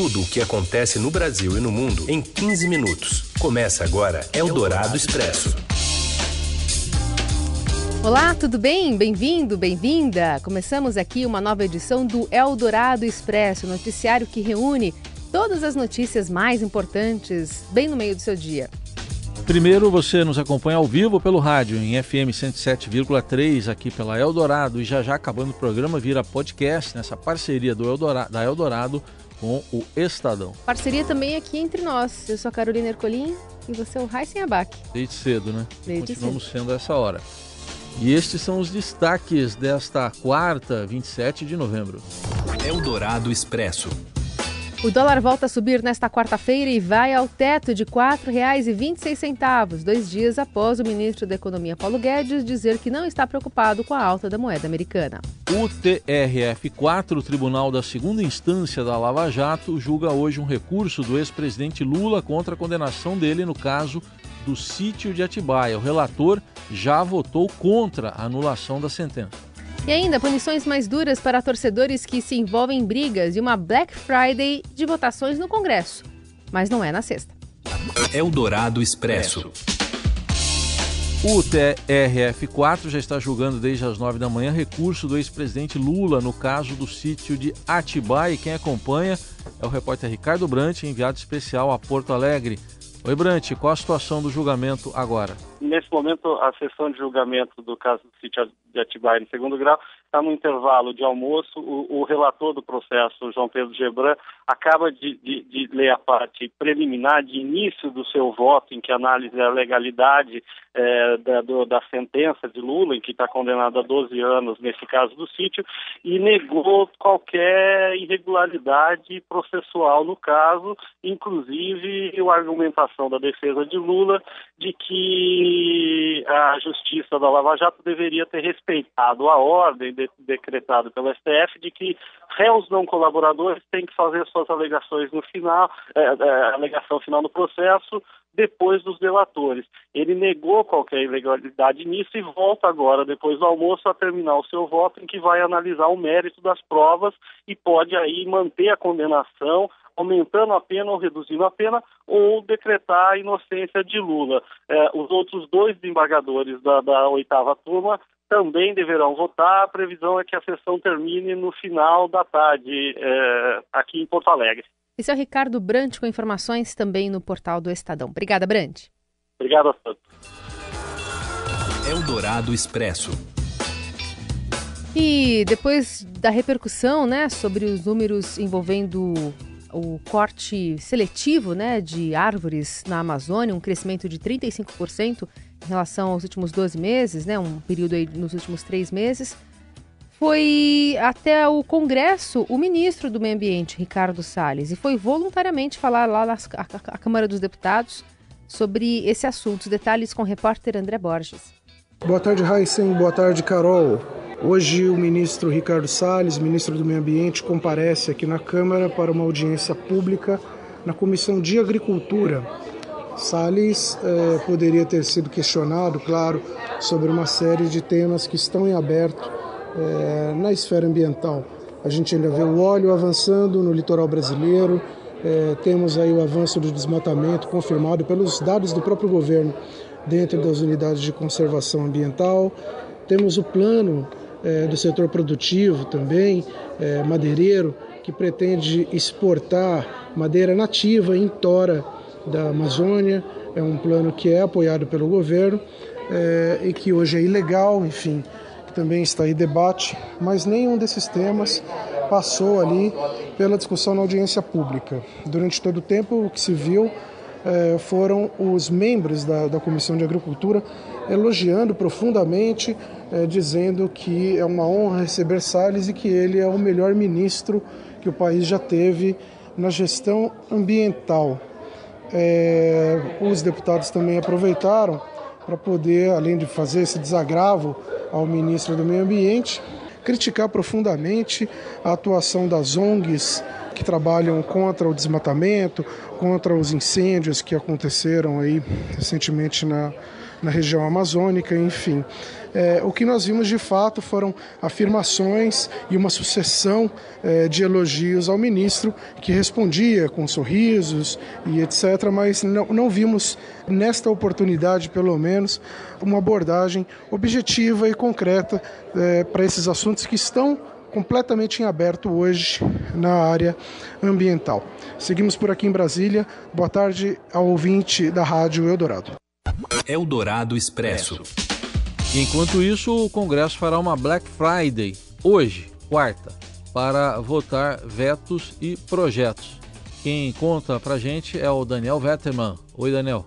tudo o que acontece no Brasil e no mundo em 15 minutos. Começa agora Eldorado Expresso. Olá, tudo bem? Bem-vindo, bem-vinda. Começamos aqui uma nova edição do Eldorado Expresso, noticiário que reúne todas as notícias mais importantes bem no meio do seu dia. Primeiro, você nos acompanha ao vivo pelo rádio em FM 107,3 aqui pela Eldorado e já já acabando o programa vira podcast nessa parceria do Eldorado, da Eldorado com o Estadão. Parceria também aqui entre nós. Eu sou a Carolina Ercolim e você é o Raíssen Abac. Desde cedo, né? Desde Continuamos cedo. sendo essa hora. E estes são os destaques desta quarta, 27 de novembro. Eldorado Expresso. O dólar volta a subir nesta quarta-feira e vai ao teto de R$ 4,26, dois dias após o ministro da Economia Paulo Guedes dizer que não está preocupado com a alta da moeda americana. O TRF4, o Tribunal da Segunda Instância da Lava Jato, julga hoje um recurso do ex-presidente Lula contra a condenação dele no caso do sítio de Atibaia. O relator já votou contra a anulação da sentença. E ainda punições mais duras para torcedores que se envolvem em brigas e uma Black Friday de votações no Congresso. Mas não é na sexta. Eldorado Expresso. O TRF4 já está julgando desde as 9 da manhã recurso do ex-presidente Lula no caso do sítio de Atibaia. E quem acompanha é o repórter Ricardo Brant, enviado especial a Porto Alegre. Oi, Brant, qual a situação do julgamento agora? Nesse momento, a sessão de julgamento do caso do sítio de Atibaia em segundo grau está no intervalo de almoço. O, o, relator do processo, João Pedro Gebran, acaba de, de, de, ler a parte preliminar de início do seu voto, em que analisa a legalidade é, da, do, da sentença de Lula, em que está condenado a 12 anos nesse caso do sítio, e negou qualquer irregularidade processual no caso, inclusive a argumentação da defesa de Lula de que a justiça da Lava Jato deveria ter respeitado a ordem de, decretada pelo STF de que réus não colaboradores têm que fazer suas alegações no final, é, é, alegação final no processo, depois dos delatores. Ele negou qualquer ilegalidade nisso e volta agora, depois do almoço, a terminar o seu voto, em que vai analisar o mérito das provas e pode aí manter a condenação, aumentando a pena ou reduzindo a pena, ou decretar a inocência de Lula. É, os outros dois desembargadores da oitava turma também deverão votar. A previsão é que a sessão termine no final da tarde, é, aqui em Porto Alegre. Esse é o Ricardo Brant com informações também no portal do Estadão. Obrigada, Brant. Obrigado a todos. Eldorado Expresso. E depois da repercussão né, sobre os números envolvendo o corte seletivo né, de árvores na Amazônia, um crescimento de 35% em relação aos últimos 12 meses, né, um período aí nos últimos três meses, foi até o Congresso o ministro do Meio Ambiente, Ricardo Salles, e foi voluntariamente falar lá na Câmara dos Deputados sobre esse assunto. Detalhes com o repórter André Borges. Boa tarde, Heisen. Boa tarde, Carol. Hoje o ministro Ricardo Salles, ministro do Meio Ambiente, comparece aqui na Câmara para uma audiência pública na Comissão de Agricultura. Salles eh, poderia ter sido questionado, claro, sobre uma série de temas que estão em aberto eh, na esfera ambiental. A gente ainda vê o óleo avançando no litoral brasileiro, eh, temos aí o avanço do desmatamento confirmado pelos dados do próprio governo dentro das unidades de conservação ambiental. Temos o plano é, do setor produtivo também, é, madeireiro, que pretende exportar madeira nativa em tora da Amazônia. É um plano que é apoiado pelo governo é, e que hoje é ilegal, enfim, que também está em debate, mas nenhum desses temas passou ali pela discussão na audiência pública. Durante todo o tempo, o que se viu é, foram os membros da, da Comissão de Agricultura elogiando profundamente, é, dizendo que é uma honra receber Salles e que ele é o melhor ministro que o país já teve na gestão ambiental. É, os deputados também aproveitaram para poder, além de fazer esse desagravo ao ministro do Meio Ambiente, criticar profundamente a atuação das ONGs que trabalham contra o desmatamento, contra os incêndios que aconteceram aí recentemente na, na região amazônica, enfim. É, o que nós vimos de fato foram afirmações e uma sucessão é, de elogios ao ministro, que respondia com sorrisos e etc., mas não, não vimos nesta oportunidade, pelo menos, uma abordagem objetiva e concreta é, para esses assuntos que estão completamente em aberto hoje na área ambiental. Seguimos por aqui em Brasília. Boa tarde ao ouvinte da Rádio Eldorado. Eldorado Expresso. Enquanto isso, o Congresso fará uma Black Friday hoje, quarta, para votar vetos e projetos. Quem conta pra gente é o Daniel Vetterman. Oi, Daniel.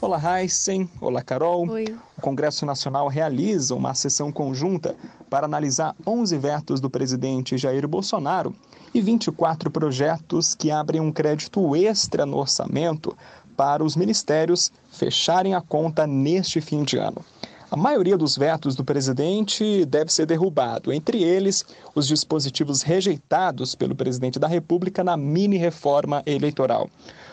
Olá, Heisen. Olá, Carol. Oi. O Congresso Nacional realiza uma sessão conjunta para analisar 11 vetos do presidente Jair Bolsonaro e 24 projetos que abrem um crédito extra no orçamento para os ministérios fecharem a conta neste fim de ano. A maioria dos vetos do presidente deve ser derrubado, entre eles os dispositivos rejeitados pelo presidente da República na mini-reforma eleitoral.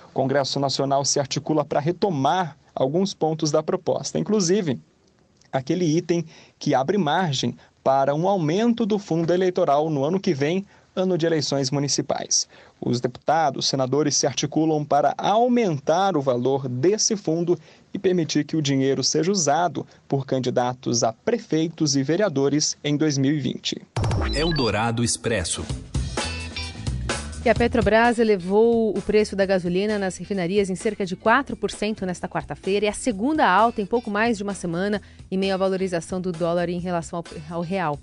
O Congresso Nacional se articula para retomar alguns pontos da proposta, inclusive aquele item que abre margem para um aumento do fundo eleitoral no ano que vem, ano de eleições municipais. Os deputados, senadores se articulam para aumentar o valor desse fundo e permitir que o dinheiro seja usado por candidatos a prefeitos e vereadores em 2020. Eldorado Expresso. E a Petrobras elevou o preço da gasolina nas refinarias em cerca de 4% nesta quarta-feira e a segunda alta em pouco mais de uma semana, em meio à valorização do dólar em relação ao real.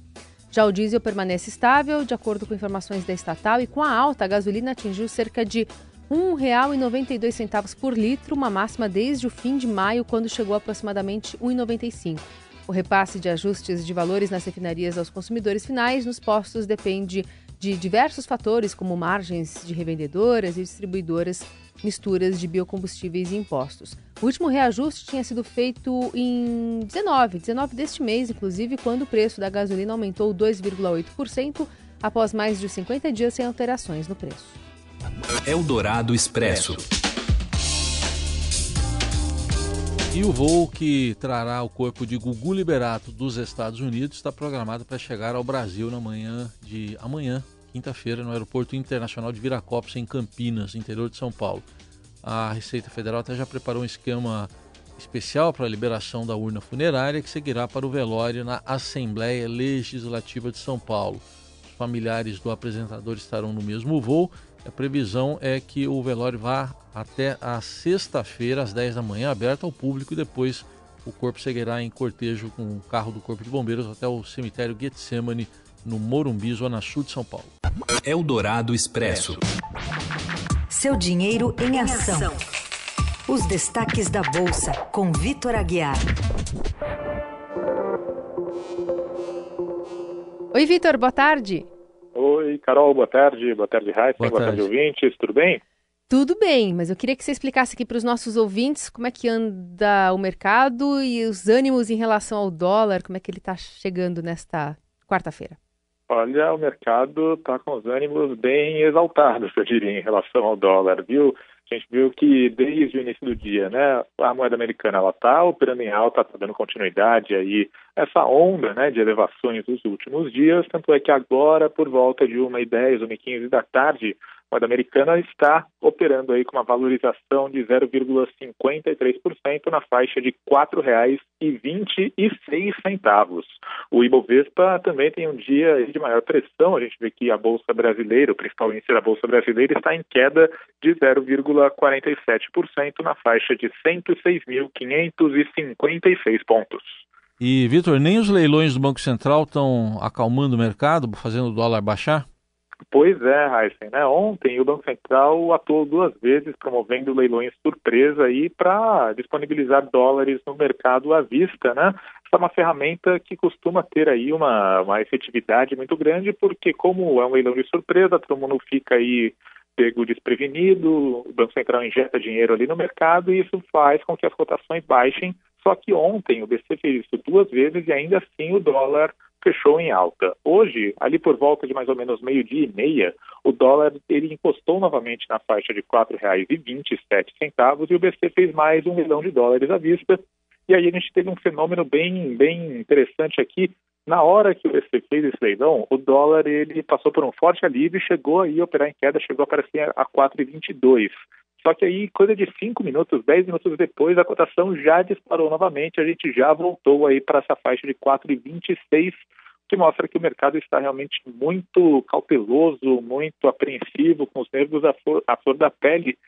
Já o diesel permanece estável, de acordo com informações da estatal, e com a alta, a gasolina atingiu cerca de R$ 1,92 por litro, uma máxima desde o fim de maio, quando chegou a aproximadamente R$ 1,95. O repasse de ajustes de valores nas refinarias aos consumidores finais nos postos depende de diversos fatores, como margens de revendedoras e distribuidoras, misturas de biocombustíveis e impostos. O último reajuste tinha sido feito em 19, 19 deste mês, inclusive, quando o preço da gasolina aumentou 2,8% após mais de 50 dias sem alterações no preço. Eldorado Expresso. E o voo que trará o corpo de Gugu Liberato dos Estados Unidos está programado para chegar ao Brasil na manhã de amanhã, quinta-feira, no Aeroporto Internacional de Viracopos, em Campinas, interior de São Paulo. A Receita Federal até já preparou um esquema especial para a liberação da urna funerária que seguirá para o velório na Assembleia Legislativa de São Paulo. Os familiares do apresentador estarão no mesmo voo. A previsão é que o velório vá até a sexta-feira, às 10 da manhã, aberto ao público e depois o corpo seguirá em cortejo com o carro do Corpo de Bombeiros até o cemitério Getsemane, no Morumbi, Zona Sul de São Paulo. Eldorado Expresso. Seu dinheiro em ação. Os destaques da Bolsa, com Vitor Aguiar. Oi, Vitor, boa tarde. Oi, Carol, boa tarde. Boa tarde, Raíssa. Boa, boa tarde. tarde, ouvintes. Tudo bem? Tudo bem, mas eu queria que você explicasse aqui para os nossos ouvintes como é que anda o mercado e os ânimos em relação ao dólar, como é que ele está chegando nesta quarta-feira. Olha, o mercado está com os ânimos bem exaltados, eu diria, em relação ao dólar, viu? A gente viu que desde o início do dia, né, a moeda americana ela está operando em alta, está dando continuidade aí essa onda, né, de elevações dos últimos dias, tanto é que agora por volta de 1h10, 1h15 da tarde, moeda americana está operando aí com uma valorização de 0,53% na faixa de R$ 4,26. O Ibovespa também tem um dia de maior pressão. A gente vê que a Bolsa Brasileira, o principal índice da Bolsa Brasileira, está em queda de 0,47% na faixa de 106.556 pontos. E, Vitor, nem os leilões do Banco Central estão acalmando o mercado, fazendo o dólar baixar? Pois é, Heisen, né? Ontem o Banco Central atuou duas vezes promovendo leilões surpresa aí para disponibilizar dólares no mercado à vista, né? Essa é uma ferramenta que costuma ter aí uma, uma efetividade muito grande, porque como é um leilão de surpresa, todo mundo fica aí pego desprevenido, o Banco Central injeta dinheiro ali no mercado e isso faz com que as cotações baixem. Só que ontem o BC fez isso duas vezes e ainda assim o dólar fechou em alta. Hoje, ali por volta de mais ou menos meio-dia e meia, o dólar ele encostou novamente na faixa de R$ 4,27 e o BC fez mais um milhão de dólares à vista E aí a gente teve um fenômeno bem, bem interessante aqui. Na hora que o BC fez esse leilão, o dólar ele passou por um forte alívio e chegou aí a operar em queda, chegou a aparecer a 4,22. Só que aí, coisa de 5 minutos, 10 minutos depois, a cotação já disparou novamente, a gente já voltou aí para essa faixa de 4,26, que mostra que o mercado está realmente muito cauteloso, muito apreensivo, com os nervos à flor, à flor da pele.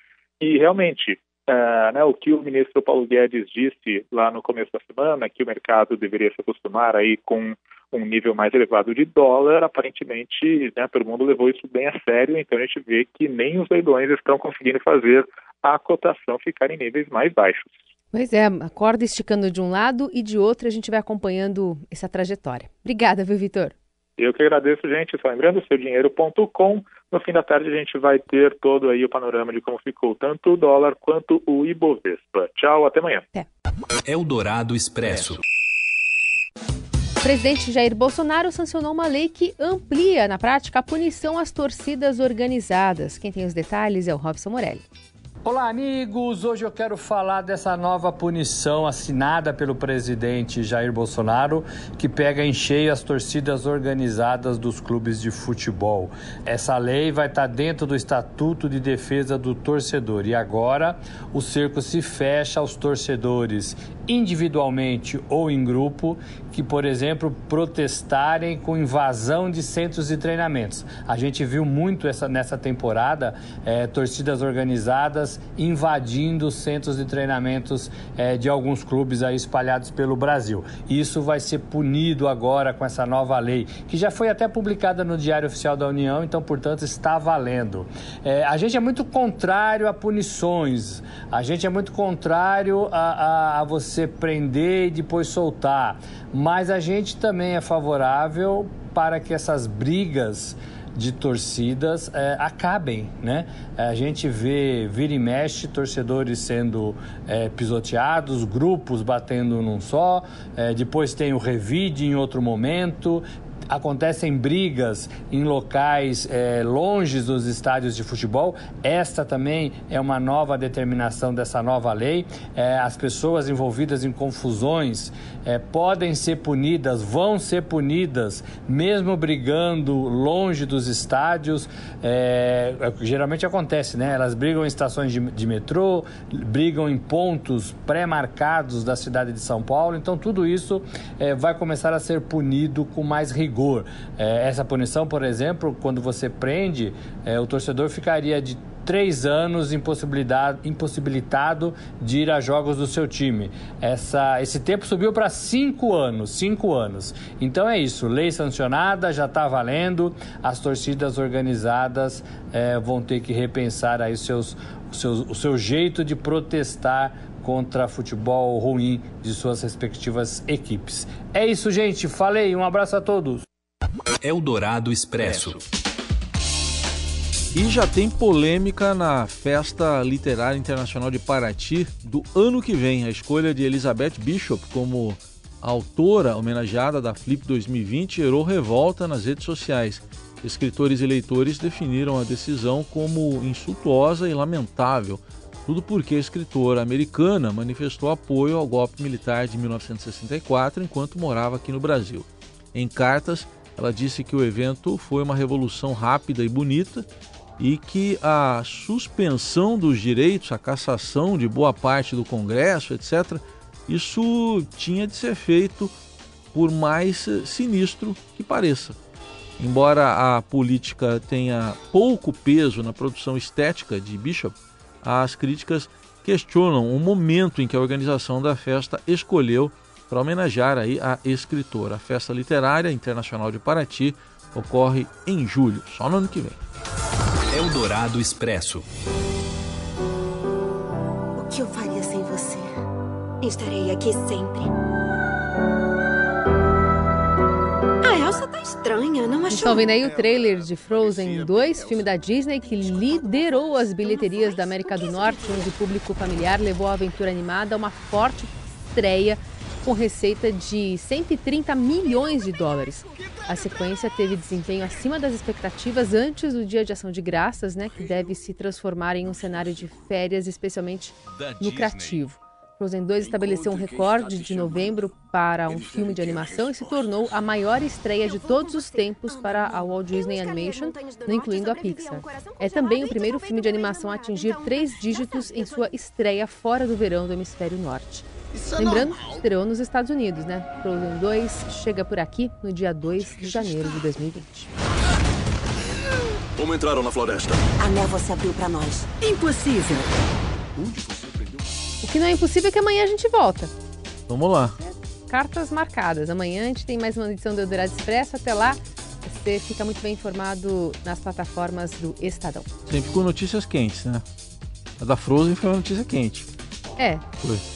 E realmente, uh, né, o que o ministro Paulo Guedes disse lá no começo da semana, que o mercado deveria se acostumar aí com um nível mais elevado de dólar, aparentemente né, todo mundo levou isso bem a sério, então a gente vê que nem os leilões estão conseguindo fazer a cotação ficar em níveis mais baixos. Pois é, a corda esticando de um lado e de outro, a gente vai acompanhando essa trajetória. Obrigada, viu, Vitor? Eu que agradeço, gente. Só lembrando, seudinheiro.com. No fim da tarde a gente vai ter todo aí o panorama de como ficou tanto o dólar quanto o Ibovespa. Tchau, até amanhã. Até. Eldorado Expresso. Presidente Jair Bolsonaro sancionou uma lei que amplia, na prática, a punição às torcidas organizadas. Quem tem os detalhes é o Robson Morelli. Olá, amigos! Hoje eu quero falar dessa nova punição assinada pelo presidente Jair Bolsonaro, que pega em cheio as torcidas organizadas dos clubes de futebol. Essa lei vai estar dentro do Estatuto de Defesa do Torcedor e agora o cerco se fecha aos torcedores individualmente ou em grupo que, por exemplo, protestarem com invasão de centros de treinamentos. A gente viu muito essa, nessa temporada é, torcidas organizadas invadindo centros de treinamentos é, de alguns clubes aí espalhados pelo Brasil. Isso vai ser punido agora com essa nova lei, que já foi até publicada no Diário Oficial da União, então, portanto, está valendo. É, a gente é muito contrário a punições, a gente é muito contrário a, a, a você prender e depois soltar, mas a gente também é favorável para que essas brigas de torcidas é, acabem, né? A gente vê, vira e mexe, torcedores sendo é, pisoteados, grupos batendo num só, é, depois tem o revide em outro momento, acontecem brigas em locais é, longe dos estádios de futebol. Esta também é uma nova determinação dessa nova lei. É, as pessoas envolvidas em confusões é, podem ser punidas, vão ser punidas, mesmo brigando longe dos estádios. É, geralmente acontece, né? Elas brigam em estações de, de metrô, brigam em pontos pré-marcados da cidade de São Paulo. Então, tudo isso vai começar a ser punido com mais rigor rigor. É, essa punição, por exemplo, quando você prende, é, o torcedor ficaria de três anos impossibilitado de ir a jogos do seu time. Essa, esse tempo subiu para cinco anos, cinco anos. Então é isso, lei sancionada, já está valendo. As torcidas organizadas é, vão ter que repensar aí seus, seus, o seu jeito de protestar contra futebol ruim de suas respectivas equipes. É isso, gente. Falei. Um abraço a todos. Eldorado Expresso. E já tem polêmica na Festa Literária Internacional de Paraty do ano que vem. A escolha de Elizabeth Bishop como autora homenageada da Flip 2020 gerou revolta nas redes sociais. Escritores e leitores definiram a decisão como insultuosa e lamentável. Tudo porque a escritora americana manifestou apoio ao golpe militar de 1964 enquanto morava aqui no Brasil. Em cartas, ela disse que o evento foi uma revolução rápida e bonita e que a suspensão dos direitos, a cassação de boa parte do Congresso, etc., isso tinha de ser feito por mais sinistro que pareça. Embora a política tenha pouco peso na produção estética de Bishop, as críticas questionam o momento em que a organização da festa escolheu para homenagear aí a escritora. A Festa Literária Internacional de Paraty ocorre em julho, só no ano que vem. Eldorado Expresso. O que eu faria sem você? Estarei aqui sempre. Elsa tá estranha, não achou? Estão vendo aí o trailer de Frozen 2, filme da Disney que liderou as bilheterias da América do Norte, onde o público familiar levou a aventura animada a uma forte estreia com receita de 130 milhões de dólares. A sequência teve desempenho acima das expectativas antes do Dia de Ação de Graças, né, que deve se transformar em um cenário de férias especialmente lucrativo. Frozen 2 estabeleceu um recorde de novembro para um filme de animação e se tornou a maior estreia de todos os tempos para a Walt Disney Animation, incluindo a Pixar. É também o primeiro filme de animação a atingir três dígitos em sua estreia fora do verão do hemisfério norte. Lembrando, estreou nos Estados Unidos, né? Frozen 2 chega por aqui no dia 2 de janeiro de 2020. Como entraram na floresta? A névoa se abriu para nós. Impossível. O que não é impossível é que amanhã a gente volta. Vamos lá. Cartas marcadas. Amanhã a gente tem mais uma edição do Eldorado Expresso. Até lá, você fica muito bem informado nas plataformas do Estadão. Sempre com notícias quentes, né? A da Frozen foi uma notícia quente. É. Foi.